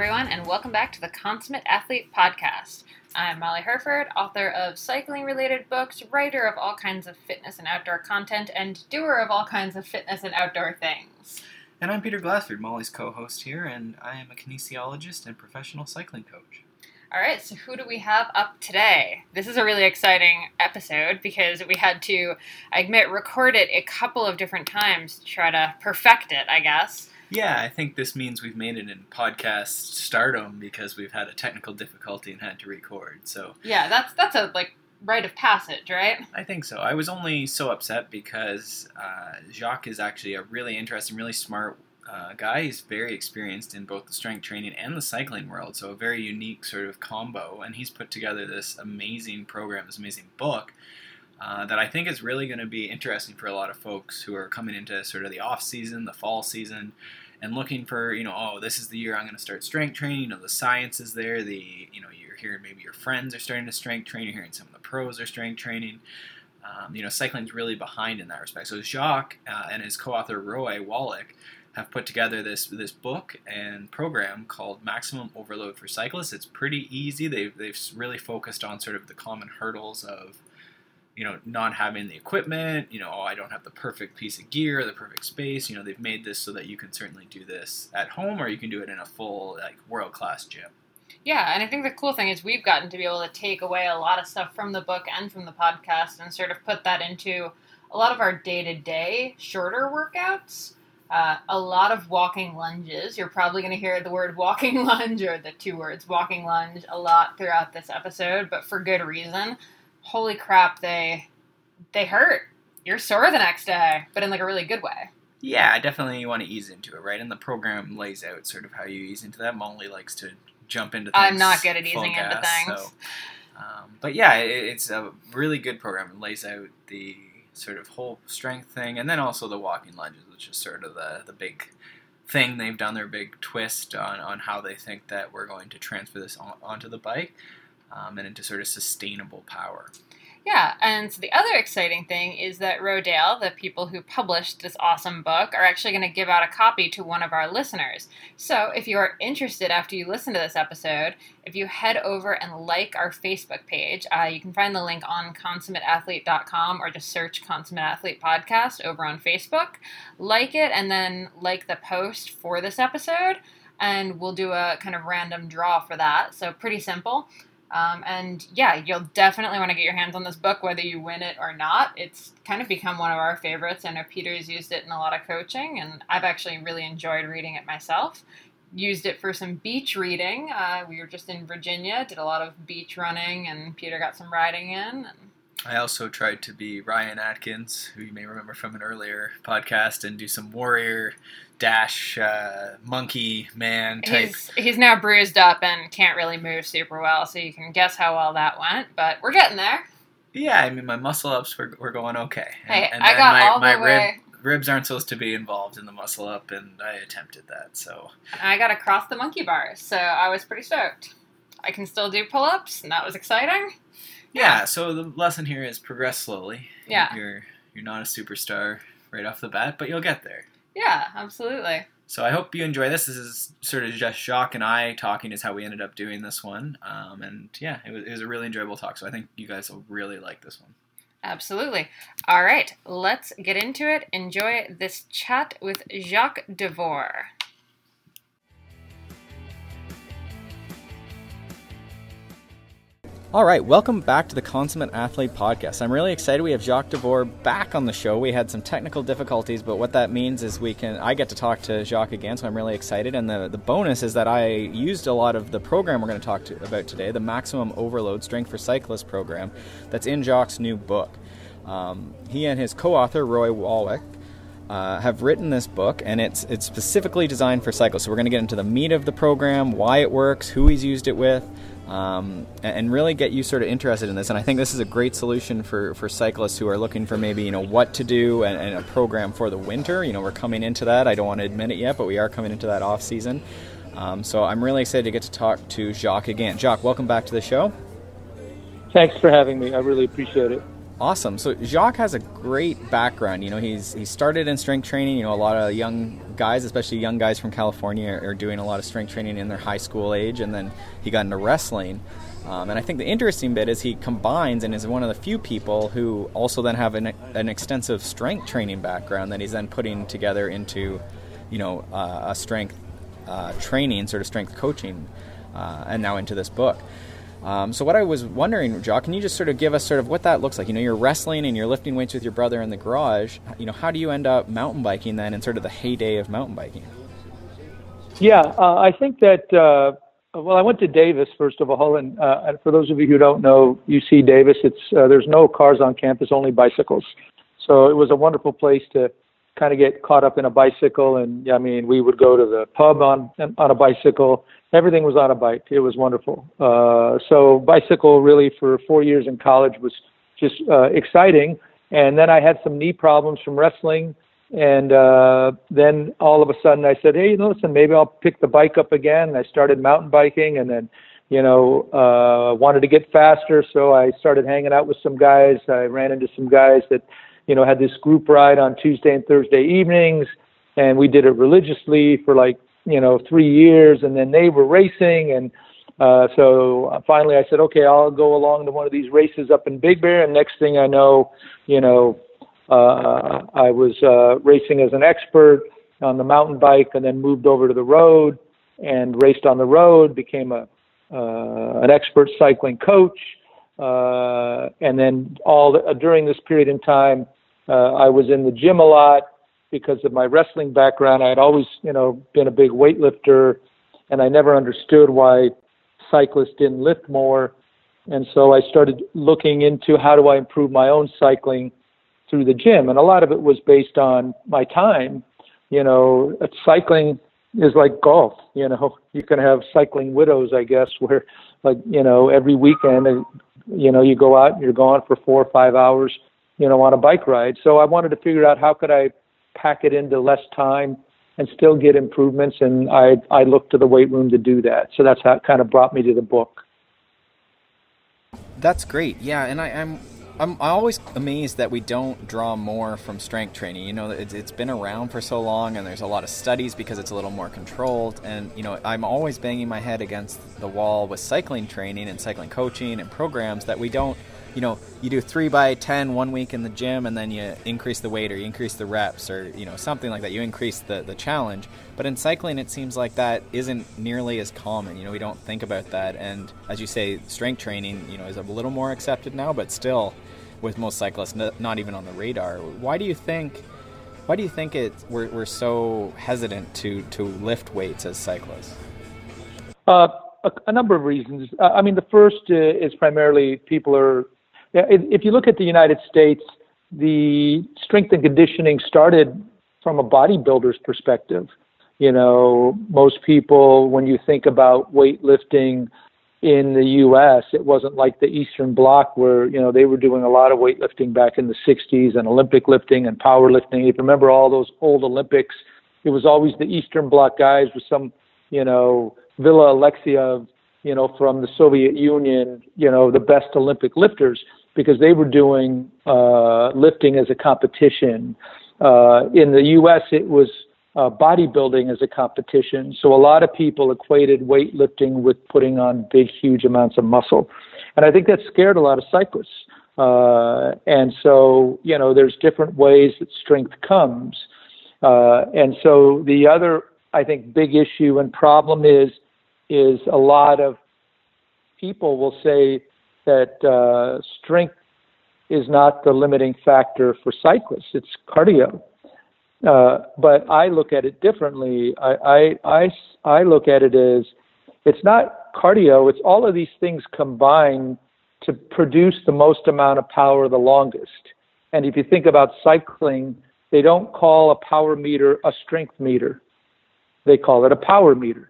Everyone, and welcome back to the Consummate Athlete Podcast. I'm Molly Hurford, author of cycling related books, writer of all kinds of fitness and outdoor content, and doer of all kinds of fitness and outdoor things. And I'm Peter Glassford, Molly's co host here, and I am a kinesiologist and professional cycling coach. All right, so who do we have up today? This is a really exciting episode because we had to, I admit, record it a couple of different times to try to perfect it, I guess. Yeah, I think this means we've made it in podcast stardom because we've had a technical difficulty and had to record. So Yeah, that's that's a like rite of passage, right? I think so. I was only so upset because uh, Jacques is actually a really interesting, really smart uh, guy. He's very experienced in both the strength training and the cycling world, so a very unique sort of combo. And he's put together this amazing program, this amazing book. Uh, that I think is really going to be interesting for a lot of folks who are coming into sort of the off season, the fall season, and looking for you know oh this is the year I'm going to start strength training. You know the science is there. The you know you're hearing maybe your friends are starting to strength train. You're hearing some of the pros are strength training. Um, you know cycling's really behind in that respect. So Jacques uh, and his co-author Roy Wallack have put together this this book and program called Maximum Overload for Cyclists. It's pretty easy. They've they've really focused on sort of the common hurdles of you know, not having the equipment, you know, oh, I don't have the perfect piece of gear, the perfect space. You know, they've made this so that you can certainly do this at home or you can do it in a full, like, world class gym. Yeah, and I think the cool thing is we've gotten to be able to take away a lot of stuff from the book and from the podcast and sort of put that into a lot of our day to day shorter workouts. Uh, a lot of walking lunges. You're probably going to hear the word walking lunge or the two words walking lunge a lot throughout this episode, but for good reason holy crap, they they hurt. You're sore the next day, but in like a really good way. Yeah, I definitely you want to ease into it, right? And the program lays out sort of how you ease into that. Molly likes to jump into things. I'm not good at easing gas, into things. So, um, but yeah, it, it's a really good program. It lays out the sort of whole strength thing, and then also the walking lunges, which is sort of the the big thing they've done their big twist on, on how they think that we're going to transfer this on, onto the bike um, and into sort of sustainable power. Yeah, and so the other exciting thing is that Rodale, the people who published this awesome book, are actually going to give out a copy to one of our listeners. So if you are interested after you listen to this episode, if you head over and like our Facebook page, uh, you can find the link on consummateathlete.com or just search Consummate Athlete Podcast over on Facebook. Like it and then like the post for this episode, and we'll do a kind of random draw for that. So pretty simple. Um, and yeah, you'll definitely want to get your hands on this book, whether you win it or not. It's kind of become one of our favorites. I know Peter's used it in a lot of coaching, and I've actually really enjoyed reading it myself. Used it for some beach reading. Uh, we were just in Virginia, did a lot of beach running, and Peter got some riding in. And I also tried to be Ryan Atkins, who you may remember from an earlier podcast, and do some warrior dash uh, monkey man type. He's, he's now bruised up and can't really move super well, so you can guess how well that went. But we're getting there. Yeah, I mean my muscle ups were, were going okay. Hey, and, and I got my, all my the way. Rib, ribs aren't supposed to be involved in the muscle up, and I attempted that. So I got across the monkey bars, so I was pretty stoked. I can still do pull ups, and that was exciting. Yeah, so the lesson here is progress slowly. Yeah. You're you're not a superstar right off the bat, but you'll get there. Yeah, absolutely. So I hope you enjoy this. This is sort of just Jacques and I talking is how we ended up doing this one. Um, and yeah, it was, it was a really enjoyable talk. So I think you guys will really like this one. Absolutely. All right, let's get into it. Enjoy this chat with Jacques Devore. All right, welcome back to the Consummate Athlete Podcast. I'm really excited. We have Jacques Devore back on the show. We had some technical difficulties, but what that means is we can I get to talk to Jacques again, so I'm really excited. And the, the bonus is that I used a lot of the program we're going to talk about today, the Maximum Overload Strength for Cyclists program, that's in Jacques' new book. Um, he and his co-author Roy Wallack uh, have written this book, and it's it's specifically designed for cyclists. So we're going to get into the meat of the program, why it works, who he's used it with um, and really get you sort of interested in this. And I think this is a great solution for, for cyclists who are looking for maybe you know what to do and, and, a program for the winter. You know, we're coming into that. I don't want to admit it yet, but we are coming into that off season. Um, so I'm really excited to get to talk to Jacques again. Jacques, welcome back to the show. Thanks for having me. I really appreciate it. Awesome. So Jacques has a great background. You know, he's he started in strength training. You know, a lot of young guys, especially young guys from California, are doing a lot of strength training in their high school age, and then he got into wrestling. Um, and I think the interesting bit is he combines and is one of the few people who also then have an, an extensive strength training background that he's then putting together into, you know, uh, a strength uh, training, sort of strength coaching, uh, and now into this book. Um, so what I was wondering, Jacques, can you just sort of give us sort of what that looks like? You know, you're wrestling and you're lifting weights with your brother in the garage. You know, how do you end up mountain biking then in sort of the heyday of mountain biking? Yeah, uh, I think that. Uh, well, I went to Davis first of all, and, uh, and for those of you who don't know UC Davis, it's uh, there's no cars on campus, only bicycles. So it was a wonderful place to kind of get caught up in a bicycle. And I mean, we would go to the pub on on a bicycle everything was on a bike. It was wonderful. Uh, so bicycle really for four years in college was just uh, exciting. And then I had some knee problems from wrestling. And uh, then all of a sudden I said, hey, you know listen, maybe I'll pick the bike up again. I started mountain biking and then, you know, uh, wanted to get faster. So I started hanging out with some guys. I ran into some guys that, you know, had this group ride on Tuesday and Thursday evenings. And we did it religiously for like you know three years, and then they were racing, and uh, so finally I said, okay, I'll go along to one of these races up in Big Bear, and next thing I know, you know, uh, I was uh, racing as an expert on the mountain bike, and then moved over to the road and raced on the road, became a uh, an expert cycling coach, uh, and then all the, uh, during this period in time, uh, I was in the gym a lot, because of my wrestling background. I had always, you know, been a big weightlifter, and I never understood why cyclists didn't lift more. And so I started looking into how do I improve my own cycling through the gym, and a lot of it was based on my time. You know, cycling is like golf. You know, you can have cycling widows, I guess, where like you know every weekend, uh, you know, you go out and you're gone for four or five hours, you know, on a bike ride. So I wanted to figure out how could I pack it into less time and still get improvements. And I I look to the weight room to do that. So that's how it kind of brought me to the book. That's great. Yeah, and I, am I'm, I'm always amazed that we don't draw more from strength training. You know, it's, it's been around for so long, and there's a lot of studies because it's a little more controlled. And you know, I'm always banging my head against the wall with cycling training and cycling coaching and programs that we don't you know, you do three by ten one week in the gym, and then you increase the weight or you increase the reps or you know something like that. You increase the the challenge. But in cycling, it seems like that isn't nearly as common. You know, we don't think about that. And as you say, strength training, you know, is a little more accepted now, but still, with most cyclists, not even on the radar. Why do you think? Why do you think it we're, we're so hesitant to to lift weights as cyclists? Uh, a, a, number of reasons. Uh, I mean, the first uh, is primarily people are if you look at the United States, the strength and conditioning started from a bodybuilder's perspective. You know, most people, when you think about weightlifting in the U.S., it wasn't like the Eastern Bloc where, you know, they were doing a lot of weightlifting back in the 60s and Olympic lifting and powerlifting. If you remember all those old Olympics, it was always the Eastern Bloc guys with some, you know, Villa Alexeyev, you know, from the Soviet Union, you know, the best Olympic lifters because they were doing uh, lifting as a competition. Uh, in the U.S., it was uh, bodybuilding as a competition. So a lot of people equated weightlifting with putting on big, huge amounts of muscle. And I think that scared a lot of cyclists. Uh, and so, you know, there's different ways that strength comes. Uh, and so the other, I think, big issue and problem is, is a lot of people will say, that uh, strength is not the limiting factor for cyclists. It's cardio. Uh, but I look at it differently. I, I, I, I look at it as it's not cardio, it's all of these things combined to produce the most amount of power the longest. And if you think about cycling, they don't call a power meter a strength meter, they call it a power meter.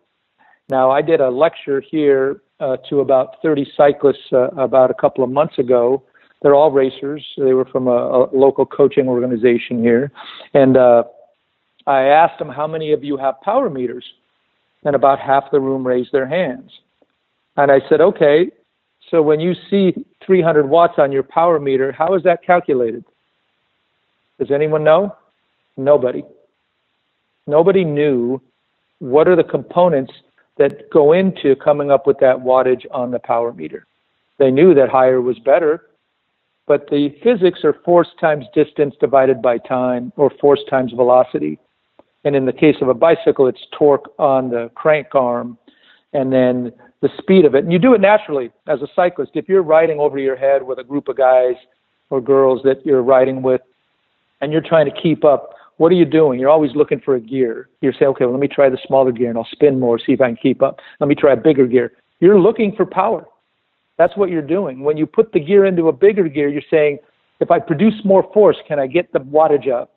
Now, I did a lecture here uh, to about 30 cyclists uh, about a couple of months ago. They're all racers. They were from a, a local coaching organization here. And uh, I asked them, How many of you have power meters? And about half the room raised their hands. And I said, Okay, So when you see 300 watts on your power meter, how is that calculated? Does anyone know? Nobody. Nobody knew what are the components that go into coming up with that wattage on the power meter. They knew that higher was better, but the physics are force times distance divided by time or force times velocity. And in the case of a bicycle, it's torque on the crank arm and then the speed of it. And you do it naturally as a cyclist. If you're riding over your head with a group of guys or girls that you're riding with and you're trying to keep up, what are you doing? You're always looking for a gear. You're saying, okay, well, let me try the smaller gear and I'll spin more, see if I can keep up. Let me try a bigger gear. You're looking for power. That's what you're doing. When you put the gear into a bigger gear, you're saying, if I produce more force, can I get the wattage up?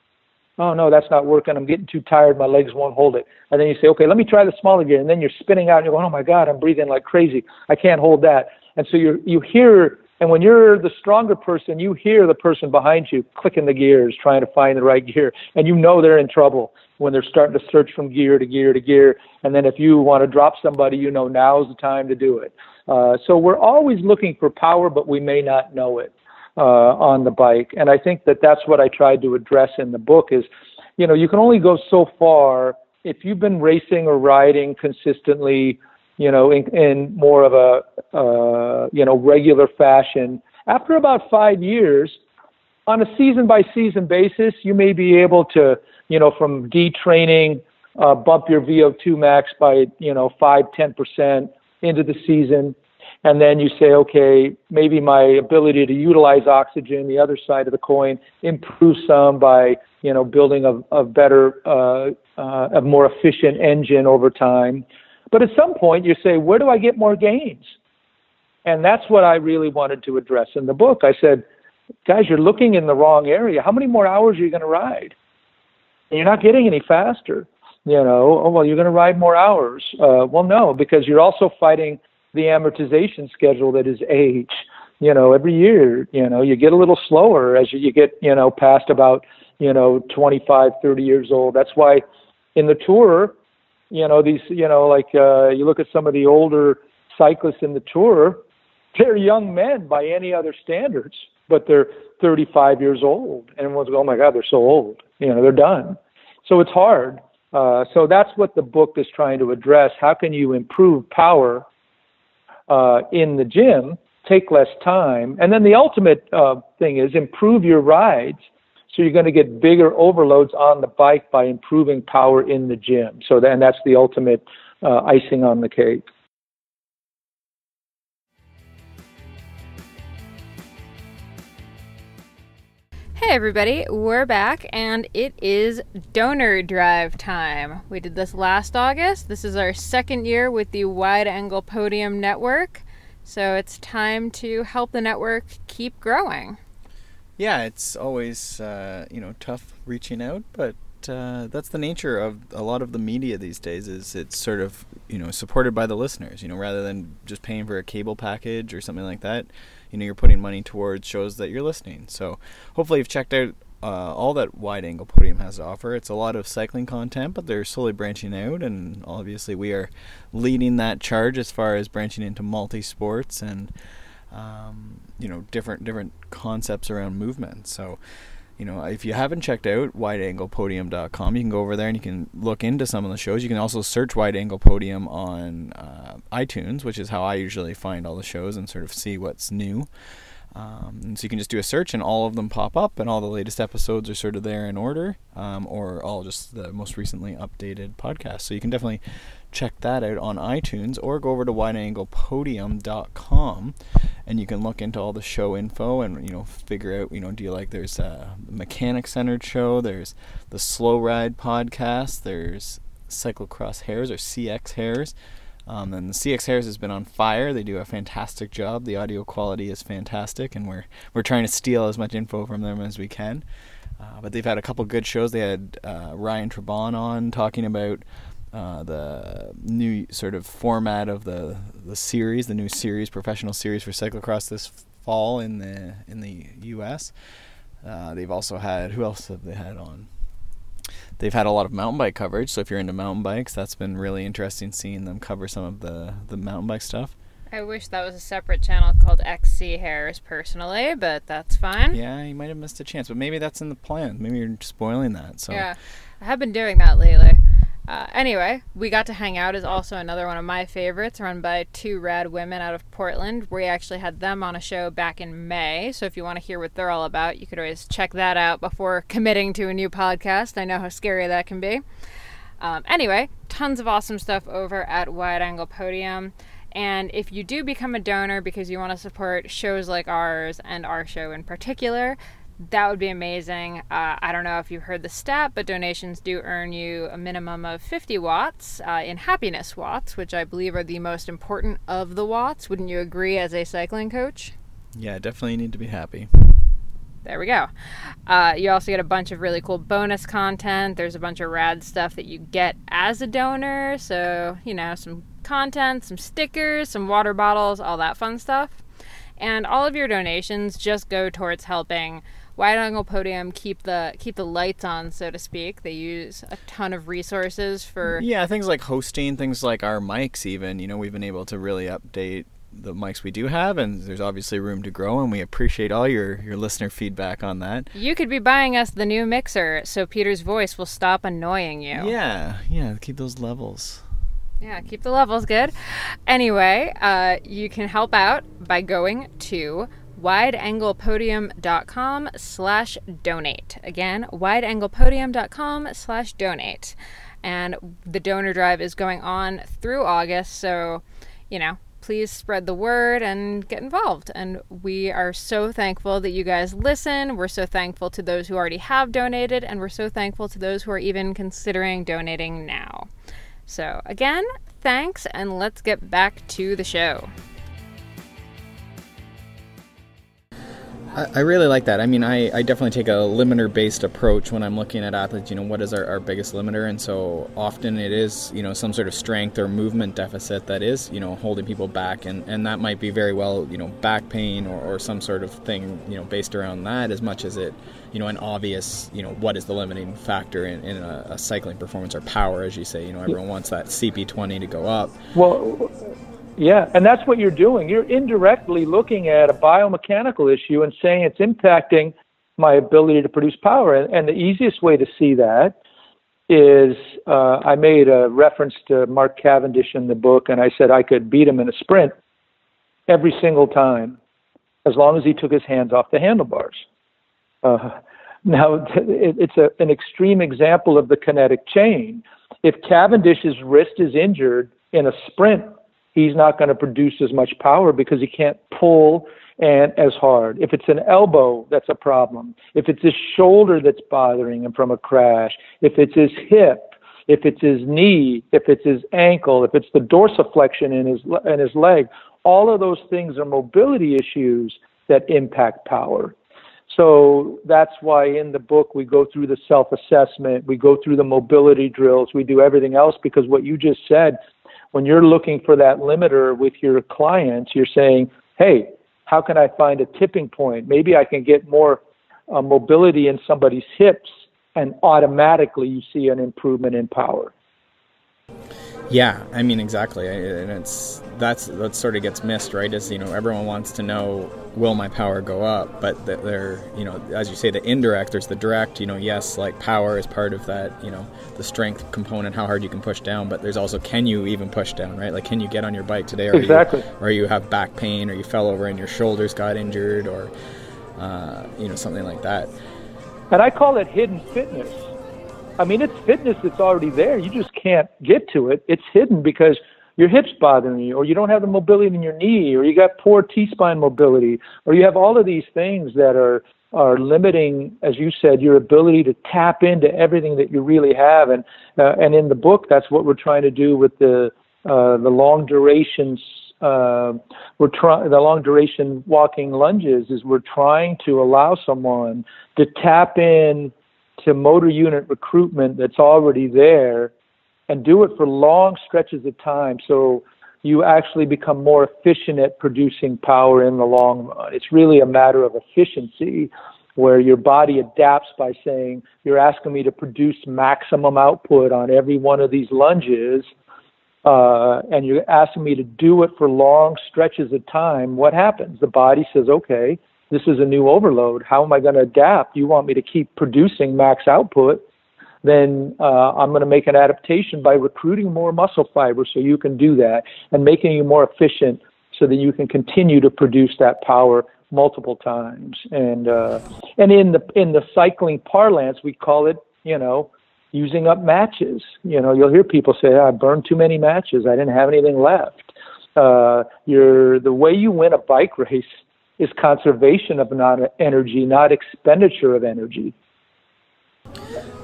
Oh, no, that's not working. I'm getting too tired. My legs won't hold it. And then you say, okay, let me try the smaller gear. And then you're spinning out and you're going, oh my God, I'm breathing like crazy. I can't hold that. And so you you hear and when you're the stronger person, you hear the person behind you clicking the gears, trying to find the right gear, and you know they're in trouble when they're starting to search from gear to gear to gear. And then if you want to drop somebody, you know now's the time to do it. Uh, so we're always looking for power, but we may not know it uh, on the bike. And I think that that's what I tried to address in the book is, you know, you can only go so far if you've been racing or riding consistently you know, in, in more of a, uh, you know, regular fashion. After about five years, on a season by season basis, you may be able to, you know, from detraining, uh, bump your VO2 max by, you know, five, ten percent into the season. And then you say, okay, maybe my ability to utilize oxygen, the other side of the coin, improves some by, you know, building a, a better, uh, uh, a more efficient engine over time. But at some point, you say, where do I get more gains? And that's what I really wanted to address in the book. I said, guys, you're looking in the wrong area. How many more hours are you going to ride? And you're not getting any faster. You know, oh, well, you're going to ride more hours. Uh, well, no, because you're also fighting the amortization schedule that is age. You know, every year, you know, you get a little slower as you get, you know, past about, you know, 25, 30 years old. That's why in the tour, you know these you know like uh, you look at some of the older cyclists in the tour they're young men by any other standards but they're 35 years old. And everyone's going oh my god they're so old. You know they're done. So it's hard. Uh, so that's what the book is trying to address. How can you improve power uh, in the gym take less time? And then the ultimate uh, thing is improve your rides so you're going to get bigger overloads on the bike by improving power in the gym. So then that's the ultimate uh, icing on the cake. Hey everybody, we're back and it is donor drive time. We did this last August. This is our second year with the Wide Angle Podium Network. So it's time to help the network keep growing yeah, it's always uh, you know tough reaching out, but uh, that's the nature of a lot of the media these days. Is it's sort of you know supported by the listeners. You know, rather than just paying for a cable package or something like that. You know, you're putting money towards shows that you're listening. So hopefully you've checked out uh, all that Wide Angle Podium has to offer. It's a lot of cycling content, but they're slowly branching out, and obviously we are leading that charge as far as branching into multi sports and um, you know different different concepts around movement. So you know, if you haven't checked out wideanglepodium.com, you can go over there and you can look into some of the shows. You can also search Wide Angle Podium on uh, iTunes, which is how I usually find all the shows and sort of see what's new. Um, and so you can just do a search and all of them pop up, and all the latest episodes are sort of there in order, um, or all just the most recently updated podcasts. So you can definitely check that out on iTunes or go over to wideanglepodium.com and you can look into all the show info and you know figure out you know do you like there's a mechanic centered show there's the slow ride podcast there's cyclocross hairs or cx hairs um, and the CX Hairs has been on fire. They do a fantastic job. The audio quality is fantastic, and we're we're trying to steal as much info from them as we can. Uh, but they've had a couple good shows. They had uh, Ryan Trebon on talking about uh, the new sort of format of the the series, the new series, professional series for cyclocross this fall in the in the U.S. Uh, they've also had who else have they had on? They've had a lot of mountain bike coverage. So if you're into mountain bikes, that's been really interesting seeing them cover some of the the mountain bike stuff. I wish that was a separate channel called XC Hairs personally, but that's fine. Yeah, you might have missed a chance, but maybe that's in the plan. Maybe you're spoiling that. So Yeah, I have been doing that lately. Uh, anyway, we got to hang out is also another one of my favorites, run by two rad women out of Portland. We actually had them on a show back in May, so if you want to hear what they're all about, you could always check that out before committing to a new podcast. I know how scary that can be. Um, anyway, tons of awesome stuff over at Wide Angle Podium. And if you do become a donor because you want to support shows like ours and our show in particular, that would be amazing. Uh, I don't know if you've heard the stat, but donations do earn you a minimum of 50 watts uh, in happiness watts, which I believe are the most important of the watts. Wouldn't you agree as a cycling coach? yeah, definitely need to be happy. There we go. Uh, you also get a bunch of really cool bonus content. There's a bunch of rad stuff that you get as a donor. So, you know, some content, some stickers, some water bottles, all that fun stuff. And all of your donations just go towards helping Wide Angle Podium keep the keep the lights on, so to speak. They use a ton of resources for Yeah, things like hosting, things like our mics, even. You know, we've been able to really update the mics we do have, and there's obviously room to grow, and we appreciate all your, your listener feedback on that. You could be buying us the new mixer so Peter's voice will stop annoying you. Yeah, yeah, keep those levels. Yeah, keep the levels good. Anyway, uh, you can help out by going to wideanglepodium.com slash donate. Again, wideanglepodium.com slash donate. And the donor drive is going on through August, so, you know, please spread the word and get involved. And we are so thankful that you guys listen. We're so thankful to those who already have donated, and we're so thankful to those who are even considering donating now. So, again, thanks, and let's get back to the show. I, I really like that. I mean, I, I definitely take a limiter based approach when I'm looking at athletes. You know, what is our, our biggest limiter? And so often it is, you know, some sort of strength or movement deficit that is, you know, holding people back. And, and that might be very well, you know, back pain or, or some sort of thing, you know, based around that as much as it, you know, an obvious, you know, what is the limiting factor in, in a, a cycling performance or power, as you say. You know, everyone wants that CP20 to go up. Well, yeah, and that's what you're doing. You're indirectly looking at a biomechanical issue and saying it's impacting my ability to produce power. And, and the easiest way to see that is uh, I made a reference to Mark Cavendish in the book, and I said I could beat him in a sprint every single time as long as he took his hands off the handlebars. Uh, now, it, it's a, an extreme example of the kinetic chain. If Cavendish's wrist is injured in a sprint, he's not going to produce as much power because he can't pull and as hard. If it's an elbow, that's a problem. If it's his shoulder that's bothering him from a crash, if it's his hip, if it's his knee, if it's his ankle, if it's the dorsiflexion in his in his leg, all of those things are mobility issues that impact power. So that's why in the book we go through the self assessment, we go through the mobility drills, we do everything else because what you just said when you're looking for that limiter with your clients, you're saying, hey, how can I find a tipping point? Maybe I can get more uh, mobility in somebody's hips, and automatically you see an improvement in power. Yeah, I mean exactly, and it's that's that sort of gets missed, right? Is you know everyone wants to know will my power go up, but that they're you know as you say the indirect, there's the direct. You know, yes, like power is part of that. You know, the strength component, how hard you can push down, but there's also can you even push down, right? Like can you get on your bike today, or exactly, you, or you have back pain, or you fell over and your shoulders got injured, or uh, you know something like that. And I call it hidden fitness I mean, it's fitness that's already there. You just can't get to it. It's hidden because your hips bothering you, or you don't have the mobility in your knee, or you got poor T spine mobility, or you have all of these things that are are limiting, as you said, your ability to tap into everything that you really have. And uh, and in the book, that's what we're trying to do with the uh, the long durations. Uh, we're trying the long duration walking lunges is we're trying to allow someone to tap in to motor unit recruitment that's already there and do it for long stretches of time so you actually become more efficient at producing power in the long run. It's really a matter of efficiency where your body adapts by saying, You're asking me to produce maximum output on every one of these lunges. uh, and you're asking me to do it for long stretches of time, what happens? The body says, okay, this is a new overload. How am I going to adapt? You want me to keep producing max output? Then uh, I'm going to make an adaptation by recruiting more muscle fiber so you can do that and making you more efficient so that you can continue to produce that power multiple times. And uh, and in the in the cycling parlance, we call it, you know, using up matches. You know, you'll hear people say, "I burned too many matches. I didn't have anything left." Uh, you're the way you win a bike race is conservation of not energy, not expenditure of energy.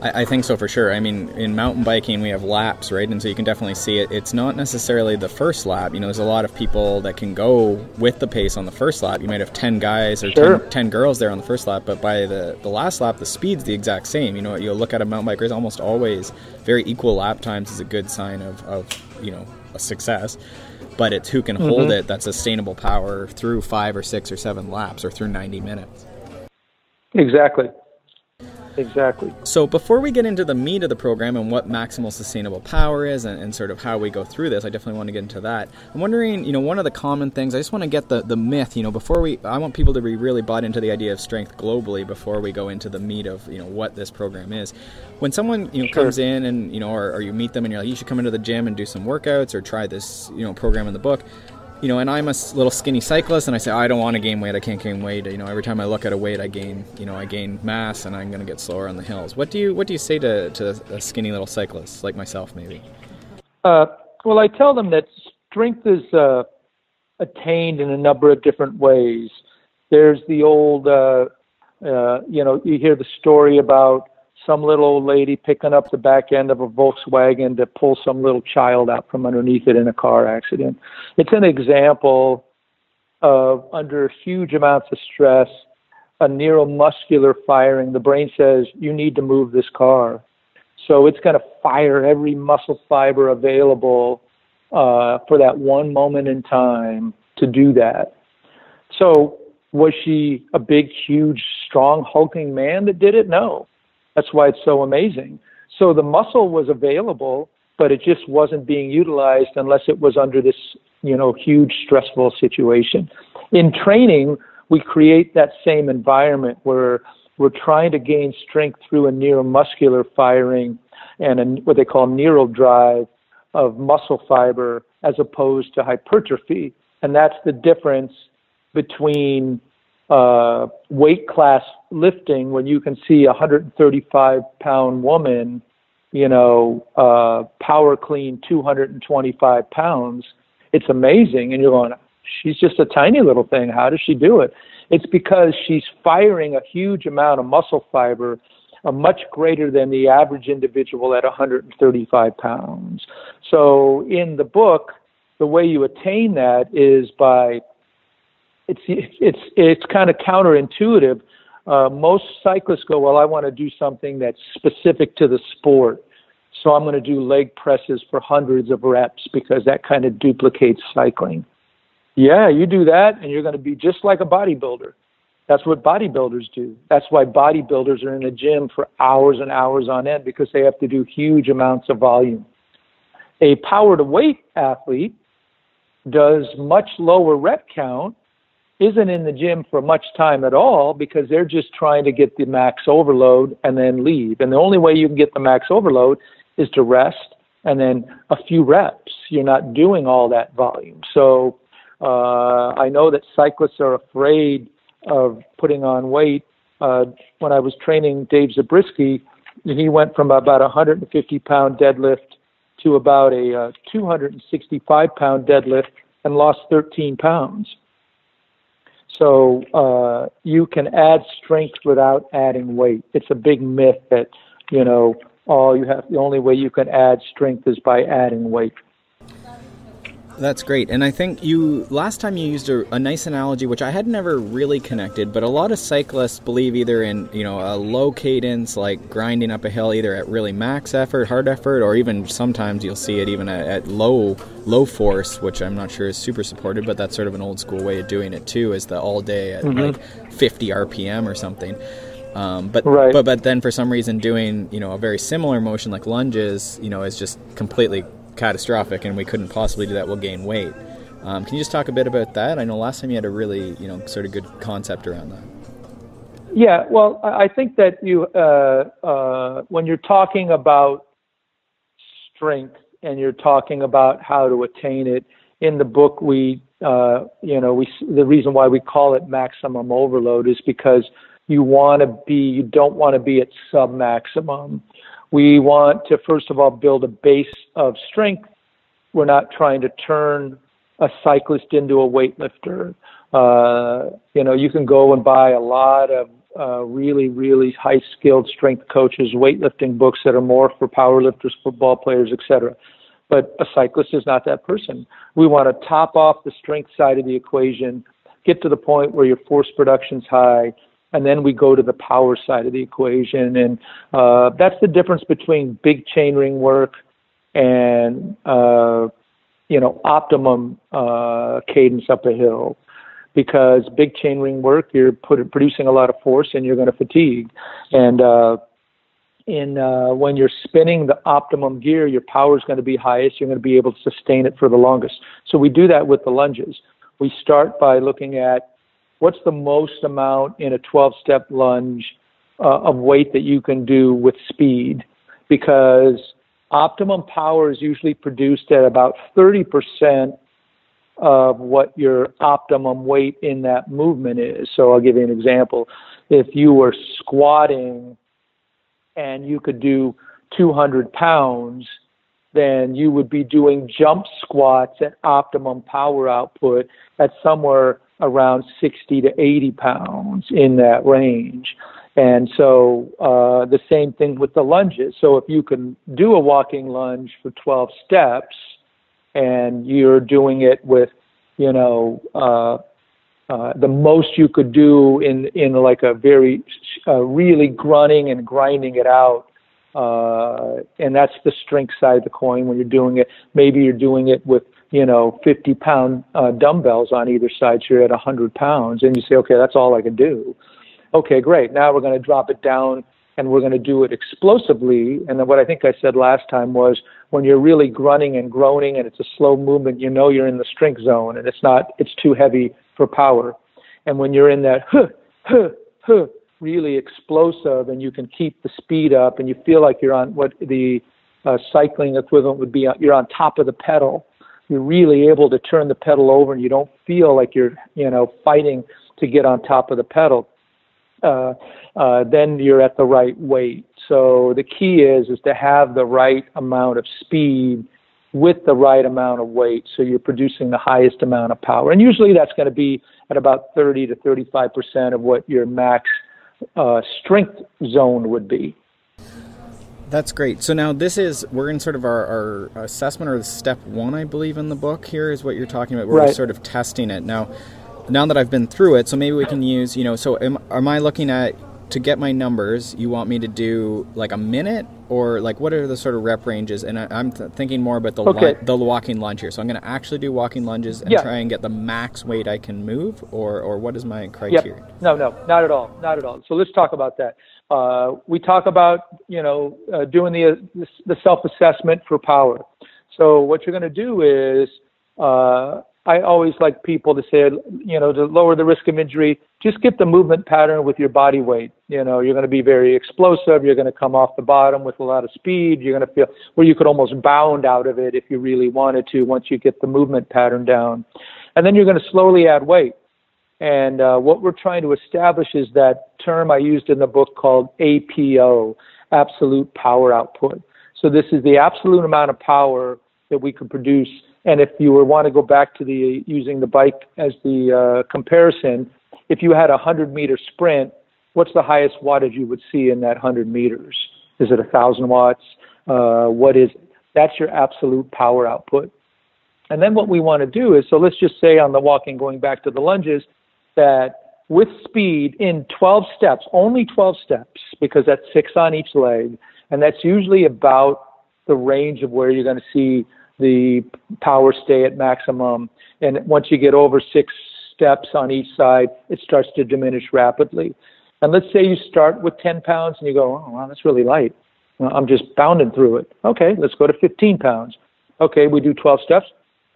I, I, think so for sure. I mean, in mountain biking, we have laps, right? And so you can definitely see it. It's not necessarily the first lap. You know, there's a lot of people that can go with the pace on the first lap. You might have 10 guys or sure. 10, 10, girls there on the first lap, but by the, the last lap, the speed's the exact same. You know, you'll look at a mountain biker, almost always very equal lap times is a good sign of, of you know, a success. But it's who can mm-hmm. hold it that sustainable power through five or six or seven laps or through 90 minutes. Exactly. Exactly. So before we get into the meat of the program and what maximal sustainable power is and, and, sort of how we go through this, I definitely want to get into that. I'm wondering, you know, one of the common things, I just want to get the, the myth, you know, before we, I want people to be really bought into the idea of strength globally before we go into the meat of, you know, what this program is. When someone, you know, sure. comes in and, you know, or, or you meet them and you're like, you should come into the gym and do some workouts or try this, you know, program in the book, you know, and I'm a little skinny cyclist, and I say I don't want to gain weight. I can't gain weight. You know, every time I look at a weight, I gain, you know, I gain mass, and I'm going to get slower on the hills. What do you What do you say to to a skinny little cyclist like myself, maybe? Uh, well, I tell them that strength is uh, attained in a number of different ways. There's the old, uh, uh you know, you hear the story about some little old lady picking up the back end of a Volkswagen to pull some little child out from underneath it in a car accident. It's an example of under huge amounts of stress, a neuromuscular firing. The brain says, you need to move this car. So it's going to fire every muscle fiber available uh, for that one moment in time to do that. So was she a big, huge, strong, hulking man that did it? No. That's why it's so amazing. So the muscle was available, but it just wasn't being utilized unless it was under this, you know, huge stressful situation. In training, we create that same environment where we're trying to gain strength through a neuromuscular firing and a, what they call neural drive of muscle fiber as opposed to hypertrophy. And that's the difference between uh, weight class lifting when you can see a 135 pound woman, you know, uh, power clean 225 pounds. It's amazing. And you're going, she's just a tiny little thing. How does she do it? It's because she's firing a huge amount of muscle fiber, a much greater than the average individual at 135 pounds. So in the book, the way you attain that is by it's it's it's kind of counterintuitive. Uh, most cyclists go, well, I want to do something that's specific to the sport, so I'm going to do leg presses for hundreds of reps because that kind of duplicates cycling. Yeah, you do that, and you're going to be just like a bodybuilder. That's what bodybuilders do. That's why bodybuilders are in the gym for hours and hours on end because they have to do huge amounts of volume. A power to weight athlete does much lower rep count isn't in the gym for much time at all because they're just trying to get the max overload and then leave. And the only way you can get the max overload is to rest and then a few reps. You're not doing all that volume. So uh, I know that cyclists are afraid of putting on weight. Uh, when I was training Dave Zabriskie, he went from about a 150 pound deadlift to about a uh, 265 pound deadlift and lost 13 pounds. So uh, you can add strength without adding weight. It's a big myth that you know all you have the only way you can add strength is by adding weight. That's great. And I think you last time you used a, a, nice analogy, which I had never really connected, but a lot of cyclists believe either in you know a low cadence, like grinding up a hill, either at really max effort, hard effort, or even sometimes you'll see it even at, at low low force, which I'm not sure is super supported, but that's sort of an old school way of doing it too, is the all day at mm-hmm. like 50 RPM or something. Um, but right. but but then for some reason doing you know a very similar motion like lunges, you know, is just completely catastrophic and we couldn't possibly do that, we'll gain weight. Um, can you just talk a bit about that? I know last time you had a really, you know, sort of good concept around that. Yeah, well, I think that you, uh, uh, when you're talking about strength and you're talking about how to attain it, in the book we, uh, you know, we the reason why we call it maximum overload is because you want to be, you don't want to be at sub maximum. We want to first of all build a base of strength. We're not trying to turn a cyclist into a weightlifter. Uh, you know, you can go and buy a lot of uh, really, really high skilled strength coaches, weightlifting books that are more for powerlifters, football players, etc. But a cyclist is not that person. We want to top off the strength side of the equation, get to the point where your force production's high, and then we go to the power side of the equation. And uh, that's the difference between big chain ring work and uh, you know optimum uh, cadence up a hill because big chain ring work, you're put, producing a lot of force and you're going to fatigue. And uh, in uh, when you're spinning the optimum gear, your power is going to be highest. You're going to be able to sustain it for the longest. So we do that with the lunges. We start by looking at what's the most amount in a 12-step lunge uh, of weight that you can do with speed, because optimum power is usually produced at about 30 percent of what your optimum weight in that movement is. So I'll give you an example. If you were squatting and you could do 200 pounds, then you would be doing jump squats at optimum power output at somewhere around 60 to 80 pounds in that range. And so uh, the same thing with the lunges. So if you can do a walking lunge for 12 steps, and you're doing it with, you know, uh, uh, the most you could do in in like a very uh, really grunting and grinding it out, uh, and that's the strength side of the coin. When you're doing it, maybe you're doing it with you know 50 pound uh, dumbbells on either side, so you're at 100 pounds, and you say, okay, that's all I can do. Okay, great. Now we're going to drop it down and we're going to do it explosively. And then what I think I said last time was when you're really grunting and groaning and it's a slow movement, you know you're in the strength zone and it's not, it's too heavy for power. And when you're in that huh, huh, huh, really explosive and you can keep the speed up and you feel like you're on what the uh, cycling equivalent would be, you're on top of the pedal. You're really able to turn the pedal over and you don't feel like you're, you know, fighting to get on top of the pedal uh, uh, then you're at the right weight. So the key is is to have the right amount of speed with the right amount of weight, so you're producing the highest amount of power. And usually that's going to be at about 30 to 35 percent of what your max uh, strength zone would be. That's great. So now this is we're in sort of our, our assessment or step one, I believe, in the book. Here is what you're talking about. We're sort of testing it now now that I've been through it, so maybe we can use, you know, so am, am I looking at to get my numbers? You want me to do like a minute or like what are the sort of rep ranges? And I, am th- thinking more about the okay. the walking lunge here. So I'm going to actually do walking lunges and yeah. try and get the max weight I can move, or or what is my criteria? Yep. No, no, not at all, not at all. So let's talk about that. Uh, we talk about you know uh, doing the the self assessment for power. So what you're going to do is uh, I always like people to say, you know, to lower the risk of injury, just get the movement pattern with your body weight. You know, you're going to be very explosive. You're going to come off the bottom with a lot of speed. You're going to feel where you could almost bound out of it if you really wanted to once you get the movement pattern down. And then you're going to slowly add weight. And uh, what we're trying to establish is that term I used in the book called APO, absolute power output. So this is the absolute amount of power that we can produce and if you were want to go back to the using the bike as the uh, comparison, if you had a 100 meter sprint, what's the highest wattage you would see in that 100 meters? Is it a thousand watts? Uh, what is it? That's your absolute power output. And then what we want to do is, so let's just say on the walking, going back to the lunges, that with speed in 12 steps, only 12 steps, because that's six on each leg, and that's usually about the range of where you're going to see the power stay at maximum. And once you get over six steps on each side, it starts to diminish rapidly. And let's say you start with 10 pounds and you go, oh, wow, that's really light. I'm just bounding through it. Okay, let's go to 15 pounds. Okay, we do 12 steps.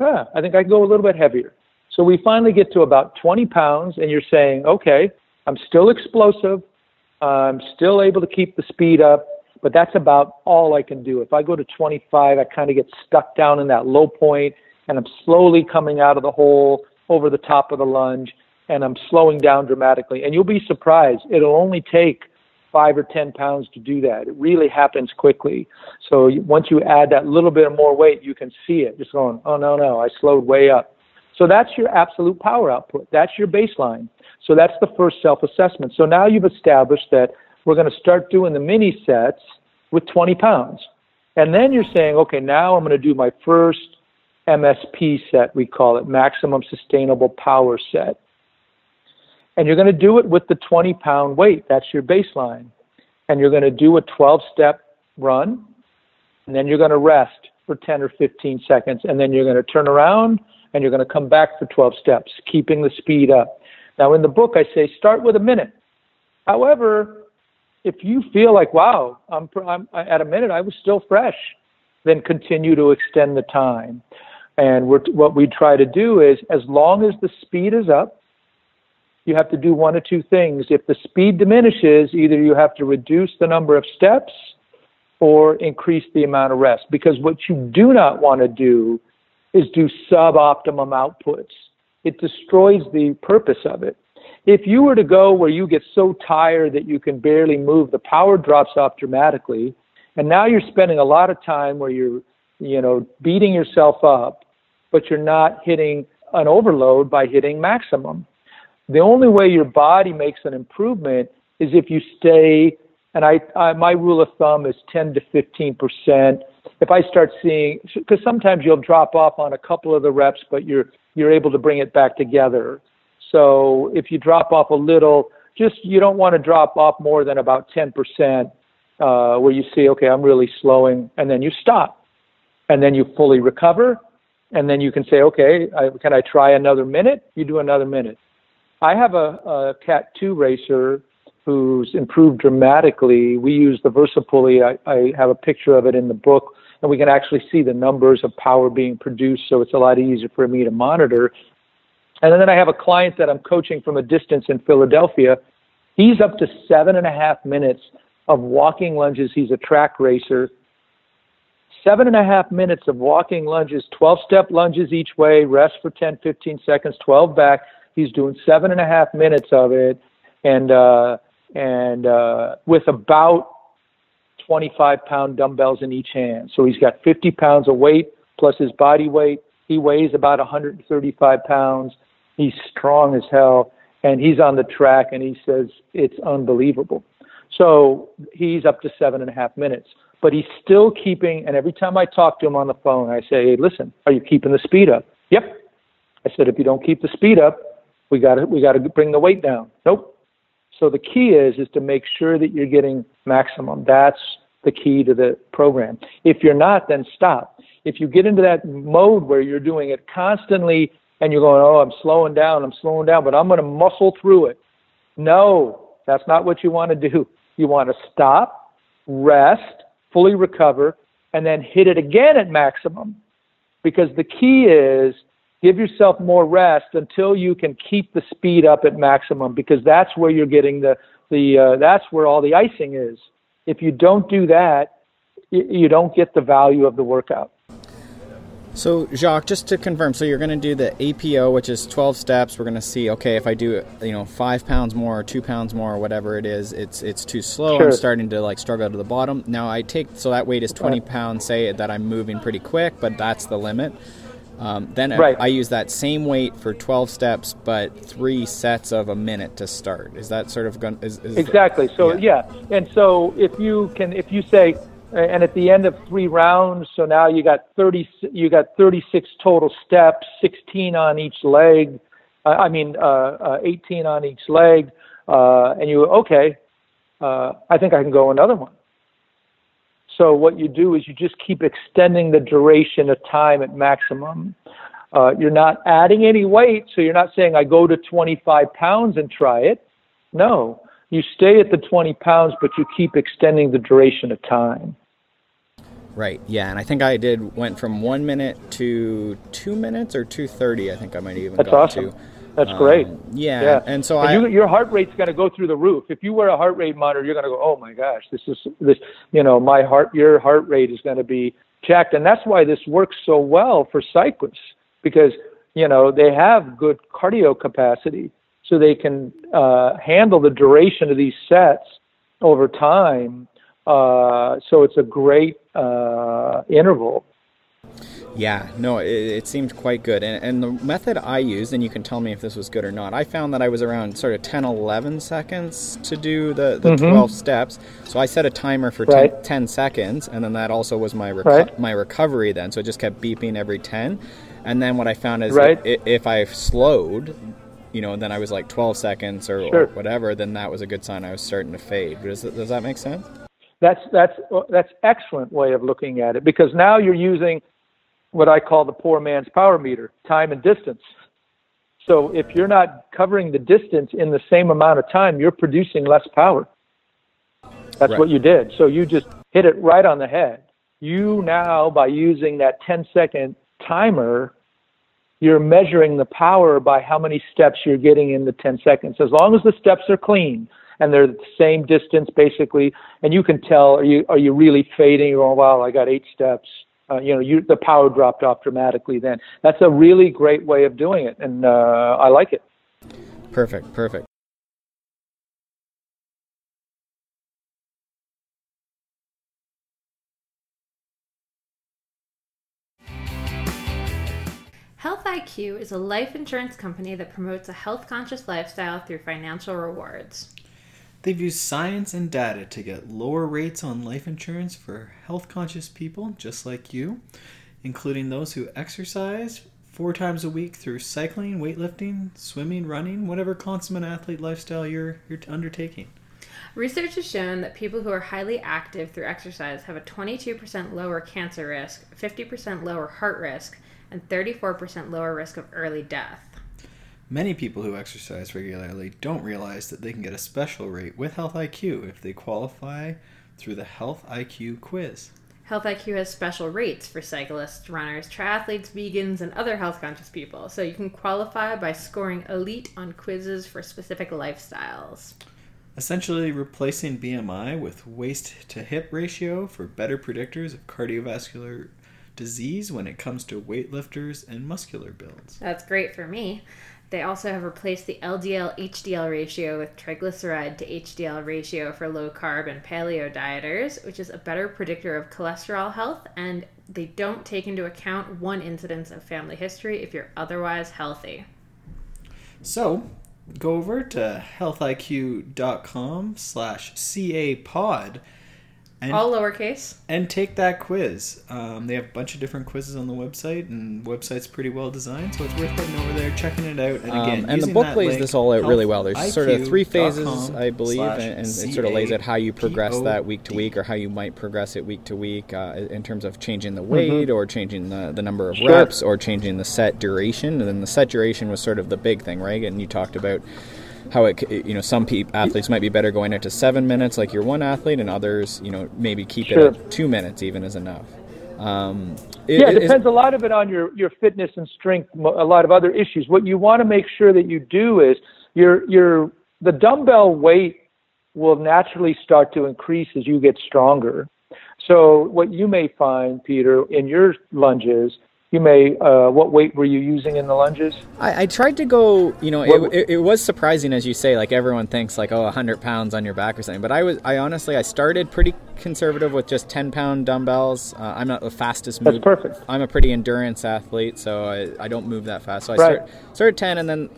Ah, I think I can go a little bit heavier. So we finally get to about 20 pounds, and you're saying, okay, I'm still explosive. I'm still able to keep the speed up, but that's about all I can do. If I go to 25, I kind of get stuck down in that low point, and I'm slowly coming out of the hole over the top of the lunge, and I'm slowing down dramatically. And you'll be surprised. It'll only take five or 10 pounds to do that. It really happens quickly. So once you add that little bit more weight, you can see it just going, oh, no, no, I slowed way up. So that's your absolute power output. That's your baseline. So that's the first self assessment. So now you've established that we're going to start doing the mini sets with 20 pounds. And then you're saying, okay, now I'm going to do my first MSP set, we call it, maximum sustainable power set. And you're going to do it with the 20 pound weight. That's your baseline. And you're going to do a 12 step run. And then you're going to rest for 10 or 15 seconds. And then you're going to turn around and you're going to come back for 12 steps, keeping the speed up. Now, in the book, I say start with a minute. However, if you feel like, wow, I'm, I'm at a minute, I was still fresh, then continue to extend the time. And what we try to do is, as long as the speed is up, you have to do one of two things. If the speed diminishes, either you have to reduce the number of steps or increase the amount of rest. Because what you do not want to do is do suboptimum outputs. It destroys the purpose of it. If you were to go where you get so tired that you can barely move, the power drops off dramatically. And now you're spending a lot of time where you're, you know, beating yourself up, but you're not hitting an overload by hitting maximum. The only way your body makes an improvement is if you stay, and I, I my rule of thumb is 10 to 15 percent. If I start seeing, because sometimes you'll drop off on a couple of the reps, but you're you're able to bring it back together. So if you drop off a little, just you don't want to drop off more than about 10 percent, uh, where you see, okay, I'm really slowing, and then you stop, and then you fully recover, and then you can say, okay, I, can I try another minute? You do another minute. I have a, a Cat 2 racer who's improved dramatically. We use the VersaPulley. I, I have a picture of it in the book, and we can actually see the numbers of power being produced, so it's a lot easier for me to monitor. And then I have a client that I'm coaching from a distance in Philadelphia. He's up to seven and a half minutes of walking lunges. He's a track racer. Seven and a half minutes of walking lunges, 12 step lunges each way, rest for 10, 15 seconds, 12 back. He's doing seven and a half minutes of it, and uh, and uh, with about 25 pound dumbbells in each hand. So he's got 50 pounds of weight plus his body weight. He weighs about 135 pounds. He's strong as hell, and he's on the track, and he says it's unbelievable. So he's up to seven and a half minutes, but he's still keeping. And every time I talk to him on the phone, I say, hey, "Listen, are you keeping the speed up?" Yep. I said, "If you don't keep the speed up, we got to we got to bring the weight down. Nope. So the key is is to make sure that you're getting maximum. That's the key to the program. If you're not, then stop. If you get into that mode where you're doing it constantly and you're going, oh, I'm slowing down, I'm slowing down, but I'm going to muscle through it. No, that's not what you want to do. You want to stop, rest, fully recover, and then hit it again at maximum. Because the key is give yourself more rest until you can keep the speed up at maximum because that's where you're getting the the uh, that's where all the icing is if you don't do that you don't get the value of the workout so Jacques, just to confirm, so you're going to do the APO, which is 12 steps. We're going to see, okay, if I do, you know, five pounds more or two pounds more or whatever it is, it's it's too slow. Sure. I'm starting to like struggle to the bottom. Now I take, so that weight is 20 pounds. Say that I'm moving pretty quick, but that's the limit. Um, then right. I, I, use that same weight for 12 steps, but three sets of a minute to start. Is that sort of going? Is, is exactly. The, so yeah. yeah, and so if you can, if you say, and at the end of three rounds, so now you got 30, you got 36 total steps, 16 on each leg. Uh, I mean, uh, uh, 18 on each leg, uh, and you okay. Uh, I think I can go another one. So what you do is you just keep extending the duration of time at maximum. Uh, you're not adding any weight, so you're not saying I go to 25 pounds and try it. No, you stay at the 20 pounds, but you keep extending the duration of time. Right. Yeah, and I think I did went from one minute to two minutes or two thirty. I think I might even That's awesome. to. That's great. Um, yeah, Yeah. and so And I you, your heart rate's going to go through the roof. If you wear a heart rate monitor, you're going to go, "Oh my gosh, this is this." You know, my heart, your heart rate is going to be checked, and that's why this works so well for cyclists because you know they have good cardio capacity, so they can uh, handle the duration of these sets over time. Uh, so it's a great uh, interval. Yeah, no, it, it seemed quite good. And, and the method I used, and you can tell me if this was good or not, I found that I was around sort of 10, 11 seconds to do the, the Mhm. 12 steps. So I set a timer for 10, Right. 10 seconds, and then that also was my, reco- Right. my recovery then. So it just kept beeping every 10. And then what I found is Right. that if I slowed, you know, then I was like 12 seconds or, Sure. or whatever, then that was a good sign I was starting to fade. Does, does that make sense? That's that's that's excellent way of looking at it because now you're using what I call the poor man's power meter, time and distance. So if you're not covering the distance in the same amount of time, you're producing less power. That's Right. what you did. So you just hit it right on the head. You now, by using that 10 second timer, you're measuring the power by how many steps you're getting in the 10 seconds. As long as the steps are clean and they're the same distance basically, and you can tell, are you, are you really fading? Going, wow, I got eight steps. Uh, you know, you, the power dropped off dramatically then. That's a really great way of doing it, and uh, I like it. Perfect, perfect. Health IQ is a life insurance company that promotes a health conscious lifestyle through financial rewards. They've used science and data to get lower rates on life insurance for health conscious people just like you, including those who exercise four times a week through cycling, weightlifting, swimming, running, whatever consummate athlete lifestyle you're, you're undertaking. Research has shown that people who are highly active through exercise have a 22% lower cancer risk, 50% lower heart risk, and 34% lower risk of early death. Many people who exercise regularly don't realize that they can get a special rate with Health IQ if they qualify through the Health IQ quiz. Health IQ has special rates for cyclists, runners, triathletes, vegans, and other health conscious people, so you can qualify by scoring elite on quizzes for specific lifestyles. Essentially replacing BMI with waist to hip ratio for better predictors of cardiovascular disease when it comes to weightlifters and muscular builds. That's great for me. They also have replaced the LDL HDL ratio with triglyceride to HDL ratio for low carb and paleo dieters, which is a better predictor of cholesterol health, and they don't take into account one incidence of family history if you're otherwise healthy. So go over to healthiq.com slash CAPod and, All lowercase. and take that quiz. Um, they have a bunch of different quizzes on the website, and the website's pretty well designed, so it's worth heading over there, checking it out. And Um, and the book lays link, this all out really well. There's sort of three phases, I believe, and, and it sort of lays out how you progress that week to week, or how you might progress it week to week, uh, in terms of changing the weight, or changing the, the number of Mm-hmm. Sure. reps, or changing the set duration. And then the set duration was sort of the big thing, right? And you talked about how it, you know, some pe- athletes might be better going into seven minutes, like your one athlete, and others, you know, maybe keep Sure. it at two minutes even is enough. Um, i- Yeah, it is- depends a lot of it on your, your fitness and strength, a lot of other issues. What you want to make sure that you do is your your the dumbbell weight will naturally start to increase as you get stronger. So what you may find, Peter, in your lunges, you may uh, what weight were you using in the lunges? I, I tried to go, you know, it, it, it was surprising as you say, like everyone thinks like, oh, 100 pounds on your back or something. But I was, I honestly, I started pretty conservative with just 10 pound dumbbells. Uh, I'm not the fastest That's move. perfect. I'm a pretty endurance athlete, so I, I don't move that fast. So I Right. start, started 10 and then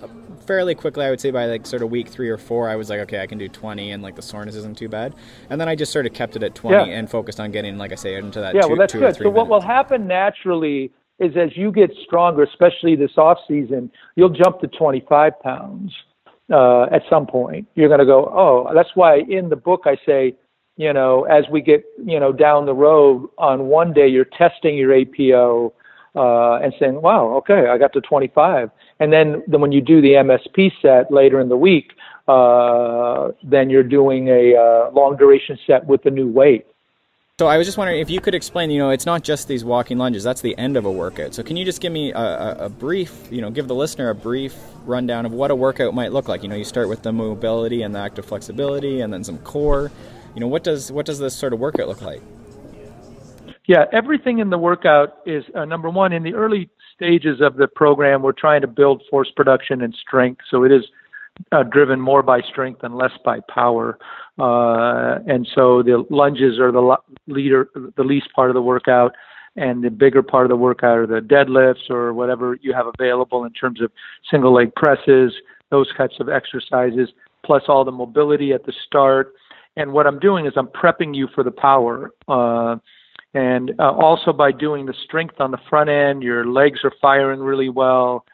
fairly quickly, I would say by like sort of week three or four, I was like, okay, I can do 20 and like the soreness isn't too bad. And then I just sort of kept it at 20 Yeah. and focused on getting, like I say, into that Yeah, two, well, that's good. three So what will happen naturally is as you get stronger, especially this off season, you'll jump to 25 pounds uh, at some point. You're going to go, oh, that's why in the book I say, you know, as we get, you know, down the road, on one day you're testing your APO uh, and saying, wow, okay, I got to 25. And then, then when you do the MSP set later in the week, uh, then you're doing a uh, long duration set with the new weight. So I was just wondering if you could explain, you know, it's not just these walking lunges, that's the end of a workout. So can you just give me a, a, brief, you know, give the listener a brief rundown of what a workout might look like? You know, you start with the mobility and the active flexibility and then some core. You know, what does what does this sort of workout look like? Yeah, everything in the workout is uh, number one in the early stages of the program. We're trying to build force production and strength, so it is uh, driven more by strength and less by power. Uh, and so the lunges are the leader, the least part of the workout, and the bigger part of the workout are the deadlifts or whatever you have available in terms of single leg presses, those types of exercises, plus all the mobility at the start. And what I'm doing is I'm prepping you for the power. Uh, and uh, also by doing the strength on the front end, your legs are firing really well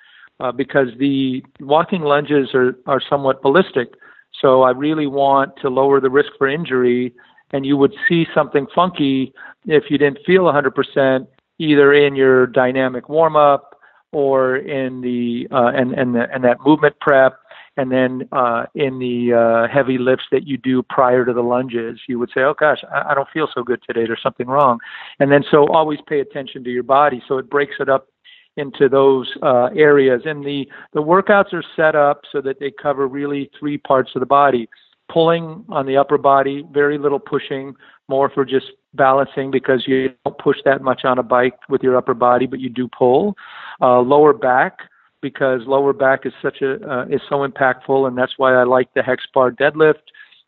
uh, because the walking lunges are, are somewhat ballistic. So I really want to lower the risk for injury. And you would see something funky if you didn't feel 100% either in your dynamic warm up or in the uh, and and the, and that movement prep and then uh, in the uh, heavy lifts that you do prior to the lunges, you would say, "Oh gosh, I, I don't feel so good today. There's something wrong." And then so always pay attention to your body. So it breaks it up into those uh, areas. And the the workouts are set up so that they cover really three parts of the body: pulling on the upper body, very little pushing, more for just balancing because you don't push that much on a bike with your upper body, but you do pull. Uh, lower back because lower back is such a uh, is so impactful, and that's why I like the hex bar deadlift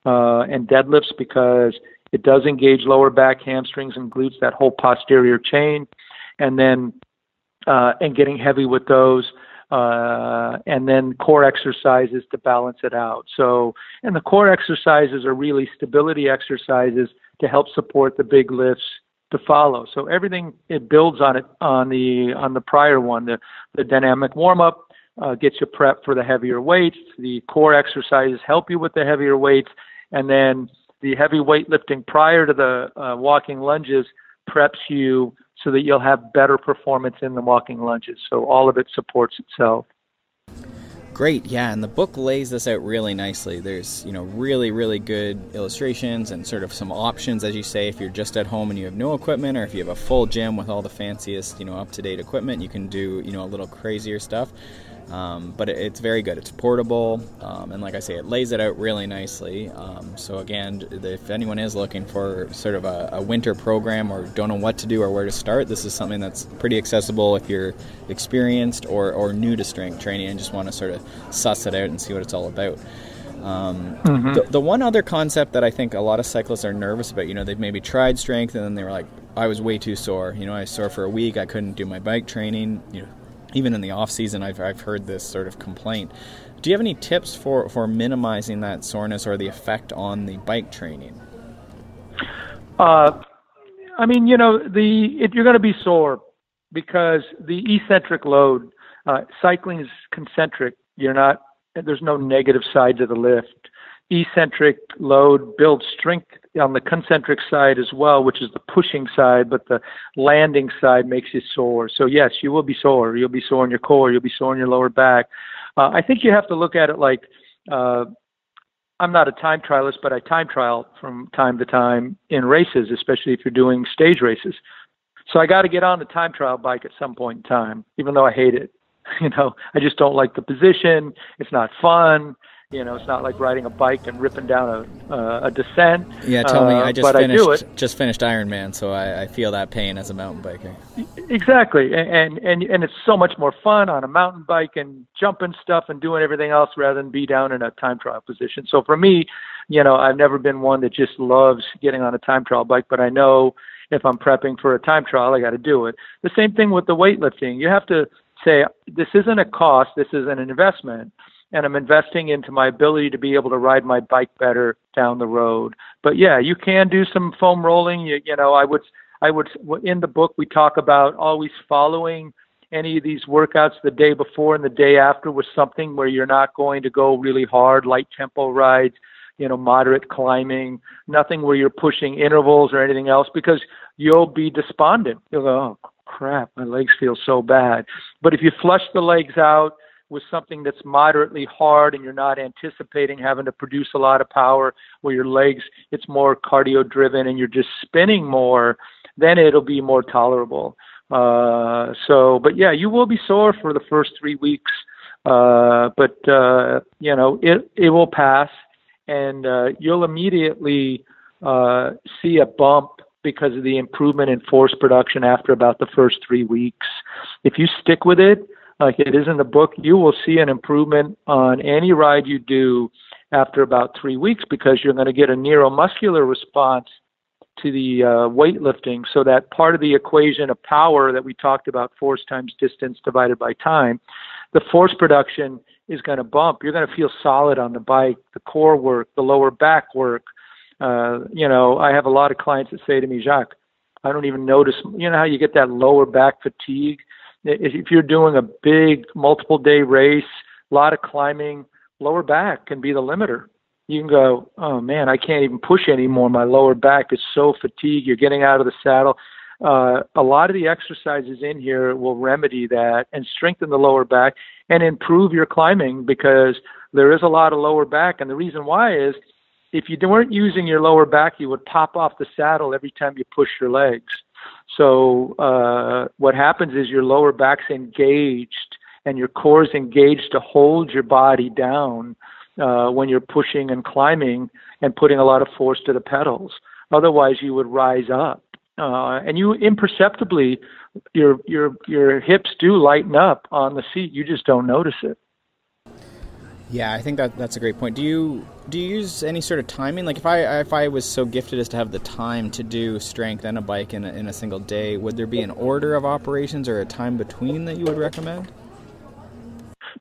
uh, and deadlifts because it does engage lower back, hamstrings, and glutes, that whole posterior chain, and then uh, and getting heavy with those. Uh, and then core exercises to balance it out. So, and the core exercises are really stability exercises to help support the big lifts to follow. So everything it builds on it on the on the prior one. The the dynamic warm up uh, gets you prepped for the heavier weights. The core exercises help you with the heavier weights, and then the heavy weightlifting prior to the uh, walking lunges preps you so that you'll have better performance in the walking lunges. So all of it supports itself. Great, yeah, and the book lays this out really nicely. There's, you know, really, really good illustrations and sort of some options, as you say, if you're just at home and you have no equipment, or if you have a full gym with all the fanciest, you know, up-to-date equipment, you can do, you know, a little crazier stuff. Um, but it, it's very good. It's portable, um, and like I say, it lays it out really nicely. Um, so again, if anyone is looking for sort of a, a, winter program or don't know what to do or where to start, this is something that's pretty accessible if you're experienced or, or new to strength training and just want to sort of suss it out and see what it's all about. Um, mm-hmm. the, the, one other concept that I think a lot of cyclists are nervous about, you know, they've maybe tried strength and then they were like, I was way too sore. You know, I was sore for a week. I couldn't do my bike training. You know, even in the off season, I've, I've heard this sort of complaint. Do you have any tips for, for minimizing that soreness or the effect on the bike training? Uh, I mean, you know, the you're going to be sore because the eccentric load, uh, cycling is concentric. You're not. There's no negative side to the lift. Eccentric load builds strength on the concentric side as well, which is the pushing side, but the landing side makes you sore. So yes, you will be sore. You'll be sore in your core. You'll be sore in your lower back. Uh, I think you have to look at it like uh, I'm not a time trialist, but I time trial from time to time in races, especially if you're doing stage races. So I got to get on the time trial bike at some point in time, even though I hate it. You know, I just don't like the position. It's not fun. You know, it's not like riding a bike and ripping down a, uh, a descent. Yeah, tell uh, me. I just finished I just finished Ironman, so I, I, feel that pain as a mountain biker. Exactly, and and and it's so much more fun on a mountain bike and jumping stuff and doing everything else rather than be down in a time trial position. So for me, you know, I've never been one that just loves getting on a time trial bike, but I know if I'm prepping for a time trial, I got to do it. The same thing with the weightlifting. You have to say this isn't a cost, this is an investment and I'm investing into my ability to be able to ride my bike better down the road. But yeah, you can do some foam rolling. You, you know, I would, I would, in the book, we talk about always following any of these workouts the day before and the day after with something where you're not going to go really hard, light tempo rides, you know, moderate climbing, nothing where you're pushing intervals or anything else because you'll be despondent. You'll go, oh crap, my legs feel so bad. But if you flush the legs out, with something that's moderately hard and you're not anticipating having to produce a lot of power where your legs it's more cardio driven and you're just spinning more then it'll be more tolerable uh, so but yeah you will be sore for the first three weeks uh, but uh, you know it it will pass and uh, you'll immediately uh, see a bump because of the improvement in force production after about the first three weeks. If you stick with it, like it is in the book, you will see an improvement on any ride you do after about three weeks because you're going to get a neuromuscular response to the uh, weightlifting. So that part of the equation of power that we talked about, force times distance divided by time, the force production is going to bump. You're going to feel solid on the bike, the core work, the lower back work. Uh, you know, I have a lot of clients that say to me, Jacques, I don't even notice. You know how you get that lower back fatigue? If you're doing a big multiple day race, a lot of climbing, lower back can be the limiter. You can go, oh man, I can't even push anymore. My lower back is so fatigued. You're getting out of the saddle. Uh, a lot of the exercises in here will remedy that and strengthen the lower back and improve your climbing because there is a lot of lower back. And the reason why is if you weren't using your lower back, you would pop off the saddle every time you push your legs. So uh, what happens is your lower back's engaged and your core's engaged to hold your body down uh, when you're pushing and climbing and putting a lot of force to the pedals. Otherwise, you would rise up, uh, and you imperceptibly your your your hips do lighten up on the seat. You just don't notice it. Yeah, I think that that's a great point. Do you do you use any sort of timing? Like if I if I was so gifted as to have the time to do strength and a bike in a, in a single day, would there be an order of operations or a time between that you would recommend?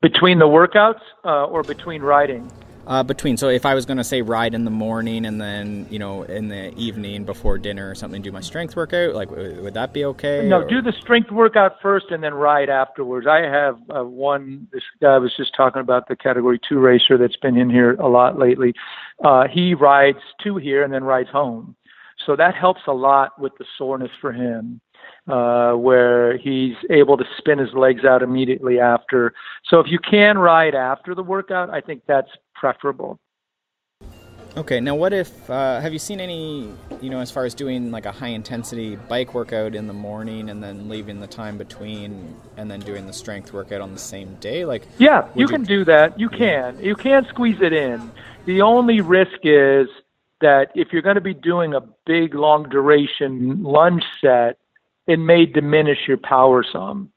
Between the workouts uh, or between riding? Uh, between so if I was going to say ride in the morning and then you know in the evening before dinner or something, do my strength workout. Like would that be okay? No, or? do the strength workout first and then ride afterwards. I have uh, one. This guy was just talking about the Category Two racer that's been in here a lot lately. Uh, he rides to here and then rides home, so that helps a lot with the soreness for him uh, where he's able to spin his legs out immediately after. So if you can ride after the workout, I think that's preferable. Okay, now what if uh, have you seen any, you know, as far as doing like a high intensity bike workout in the morning and then leaving the time between and then doing the strength workout on the same day? Like Yeah, you, you can do that. You can. You can squeeze it in. The only risk is that if you're going to be doing a big long duration lunge set, it may diminish your power some.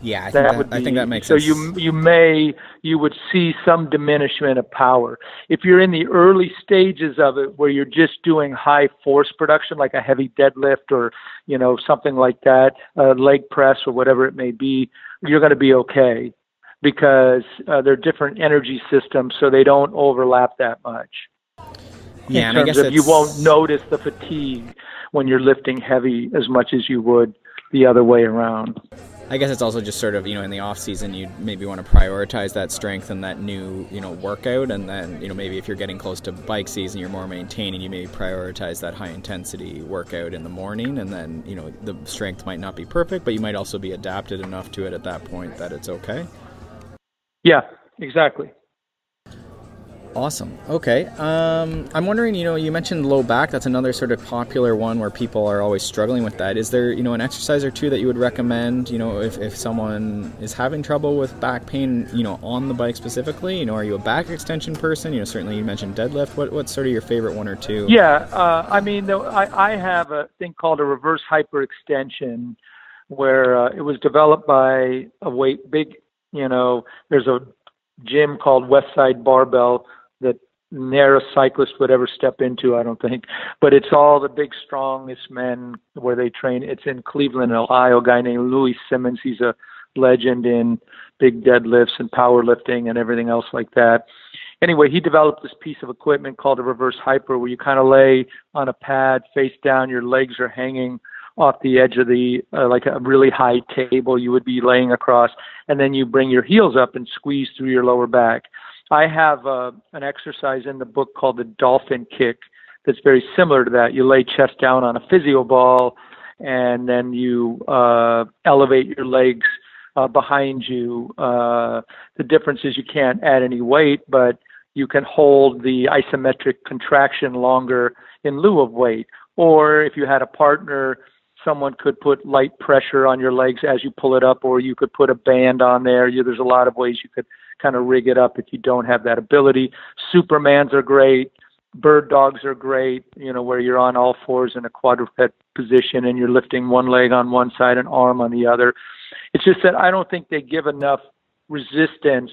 Yeah, I think that, that, be, I think that makes so sense. So you you may you would see some diminishment of power if you're in the early stages of it, where you're just doing high force production, like a heavy deadlift or you know something like that, a leg press or whatever it may be. You're going to be okay because uh, they're different energy systems, so they don't overlap that much. Yeah, in terms of you won't notice the fatigue when you're lifting heavy as much as you would the other way around. I guess it's also just sort of you know in the off season you maybe want to prioritize that strength and that new you know workout, and then you know maybe if you're getting close to bike season, you're more maintaining. You maybe prioritize that high intensity workout in the morning, and then you know the strength might not be perfect, but you might also be adapted enough to it at that point that it's okay. Yeah, exactly. Awesome. Okay. Um, I'm wondering, you know, you mentioned low back. That's another sort of popular one where people are always struggling with that. Is there, you know, an exercise or two that you would recommend, you know, if, if someone is having trouble with back pain, you know, on the bike specifically? You know, are you a back extension person? You know, certainly you mentioned deadlift. What, what's sort of your favorite one or two? Yeah. Uh, I mean, I, I have a thing called a reverse hyperextension where uh, it was developed by a weight big, you know, there's a gym called Westside Barbell ne'er cyclist would ever step into, I don't think. But it's all the big, strongest men where they train. It's in Cleveland, Ohio. A guy named Louie Simmons. He's a legend in big deadlifts and powerlifting and everything else like that. Anyway, he developed this piece of equipment called a reverse hyper, where you kind of lay on a pad, face down, your legs are hanging off the edge of the uh, like a really high table you would be laying across, and then you bring your heels up and squeeze through your lower back. I have uh, an exercise in the book called the dolphin kick that's very similar to that. You lay chest down on a physio ball, and then you uh, elevate your legs uh, behind you. Uh, the difference is you can't add any weight, but you can hold the isometric contraction longer in lieu of weight. Or if you had a partner, someone could put light pressure on your legs as you pull it up, or you could put a band on there. You, there's a lot of ways you could kind of rig it up if you don't have that ability. Supermans are great. Bird dogs are great, you know, where you're on all fours in a quadruped position and you're lifting one leg on one side and arm on the other. It's just that I don't think they give enough resistance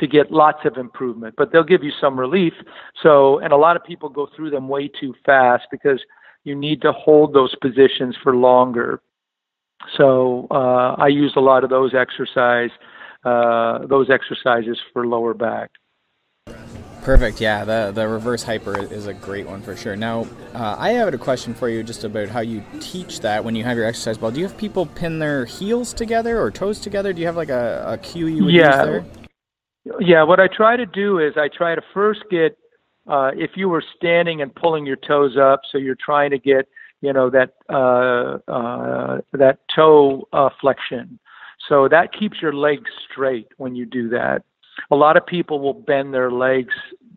to get lots of improvement, but they'll give you some relief. So, and a lot of people go through them way too fast because you need to hold those positions for longer. So, uh, I use a lot of those exercise, uh, those exercises for lower back. Perfect. Yeah, the the reverse hyper is a great one for sure. Now, uh, I have a question for you just about how you teach that when you have your exercise ball. Do you have people pin their heels together or toes together? Do you have like a, a cue you would yeah. use there? Yeah. What I try to do is I try to first get uh, if you were standing and pulling your toes up, so you're trying to get you know that uh, uh, that toe uh, flexion. So that keeps your legs straight when you do that. A lot of people will bend their legs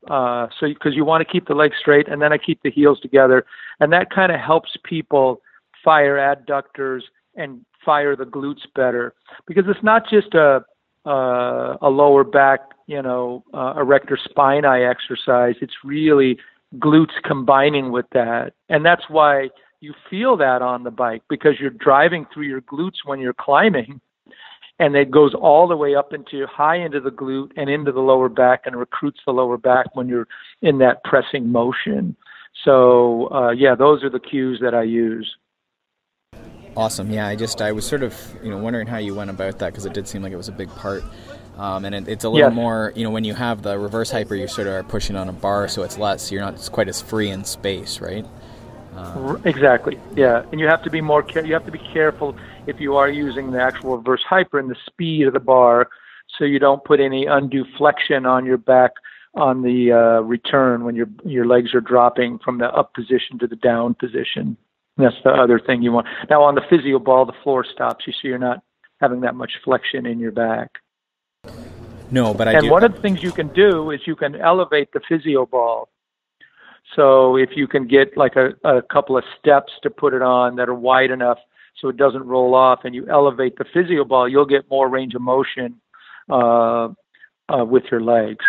uh, so because you want to keep the legs straight and then I keep the heels together and that kind of helps people fire adductors and fire the glutes better because it's not just a uh, a lower back you know uh, erector spinae exercise it's really glutes combining with that and that's why you feel that on the bike because you're driving through your glutes when you're climbing and it goes all the way up into high into the glute and into the lower back and recruits the lower back when you're in that pressing motion. So uh, yeah, those are the cues that I use. Awesome. Yeah, I just I was sort of you know wondering how you went about that because it did seem like it was a big part. Um, and it, it's a little yes. more, you know, when you have the reverse hyper, you sort of are pushing on a bar, so it's less. You're not quite as free in space, right? Um, exactly. Yeah, and you have to be more. Care- you have to be careful if you are using the actual reverse hyper and the speed of the bar, so you don't put any undue flexion on your back on the uh, return when your your legs are dropping from the up position to the down position. And that's the other thing you want. Now on the physio ball, the floor stops you, so you're not having that much flexion in your back. No, but I and do. one of the things you can do is you can elevate the physio ball. So if you can get like a, a couple of steps to put it on that are wide enough so it doesn't roll off, and you elevate the physio ball, you'll get more range of motion uh, uh, with your legs.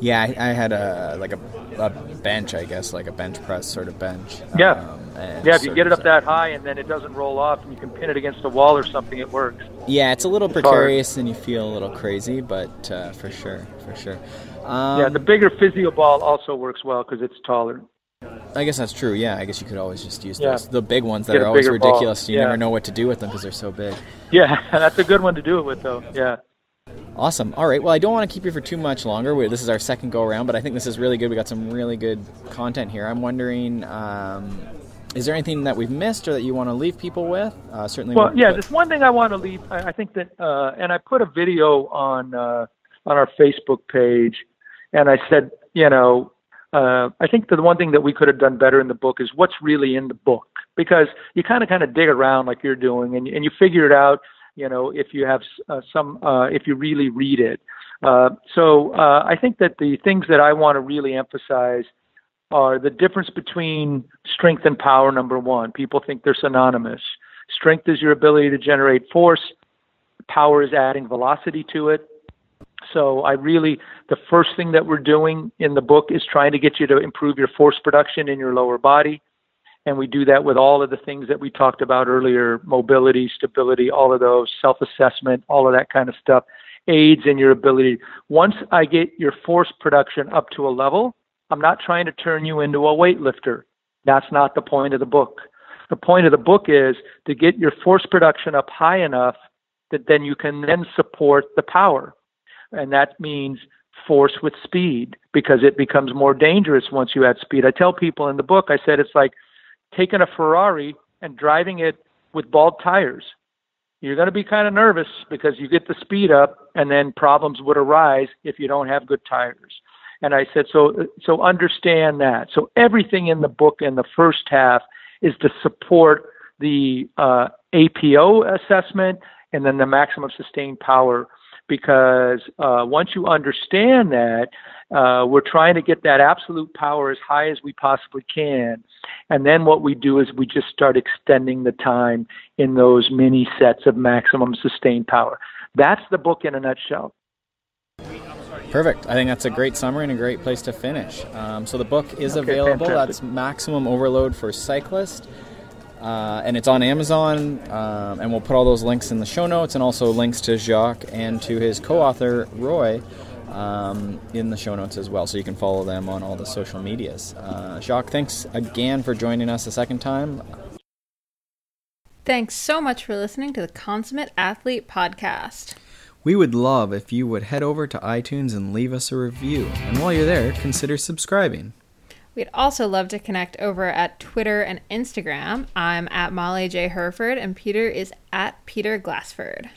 Yeah, I, I had a like a, a, bench, I guess, like a bench press sort of bench. Yeah, um, yeah. If you get it up that high and then it doesn't roll off, and you can pin it against a wall or something, it works. Yeah, it's a little precarious, and you feel a little crazy, but uh, for sure, for sure. Um, yeah, the bigger physio ball also works well because it's taller. I guess that's true. Yeah, I guess you could always just use Yeah. those. The big ones that Get are always bigger ball. ridiculous. You Yeah. never know what to do with them because they're so big. Yeah, that's a good one to do it with, though. Yeah. Awesome. All right. Well, I don't want to keep you for too much longer. We- This is our second go around, but I think this is really good. We got some really good content here. I'm wondering, um, is there anything that we've missed or that you want to leave people with? Uh, certainly. Well, yeah. There's one thing I want to leave. I, I think that, uh, and I put a video on uh, on our Facebook page, and I said, you know, uh, I think the one thing that we could have done better in the book is what's really in the book, because you kind of kind of dig around like you're doing, and and you figure it out. You know, if you have uh, some, uh, if you really read it. Uh, so uh, I think that the things that I want to really emphasize are the difference between strength and power, number one. People think they're synonymous. Strength is your ability to generate force, power is adding velocity to it. So I really, the first thing that we're doing in the book is trying to get you to improve your force production in your lower body. And we do that with all of the things that we talked about earlier mobility, stability, all of those, self assessment, all of that kind of stuff aids in your ability. Once I get your force production up to a level, I'm not trying to turn you into a weightlifter. That's not the point of the book. The point of the book is to get your force production up high enough that then you can then support the power. And that means force with speed because it becomes more dangerous once you add speed. I tell people in the book, I said it's like taking a Ferrari and driving it with bald tires. You're going to be kind of nervous because you get the speed up and then problems would arise if you don't have good tires. And I said, so, so understand that. So everything in the book in the first half is to support the uh, APO assessment and then the maximum sustained power. Because uh, once you understand that, uh, we're trying to get that absolute power as high as we possibly can. And then what we do is we just start extending the time in those mini sets of maximum sustained power. That's the book in a nutshell. Perfect. I think that's a great summary and a great place to finish. Um, so the book is Okay, available. fantastic. That's Maximum Overload for Cyclist. Uh, and it's on Amazon, um, and we'll put all those links in the show notes, and also links to Jacques and to his co-author Roy um, in the show notes as well, so you can follow them on all the social medias. Uh, Jacques, thanks again for joining us a second time. Thanks so much for listening to the Consummate Athlete Podcast. We would love if you would head over to iTunes and leave us a review, and while you're there, consider subscribing. We'd also love to connect over at Twitter and Instagram. I'm at Molly J. Hurford, and Peter is at Peter Glassford.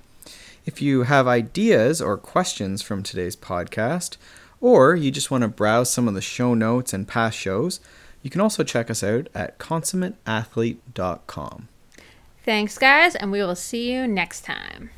If you have ideas or questions from today's podcast, or you just want to browse some of the show notes and past shows, you can also check us out at consummateathlete.com. Thanks, guys, and we will see you next time.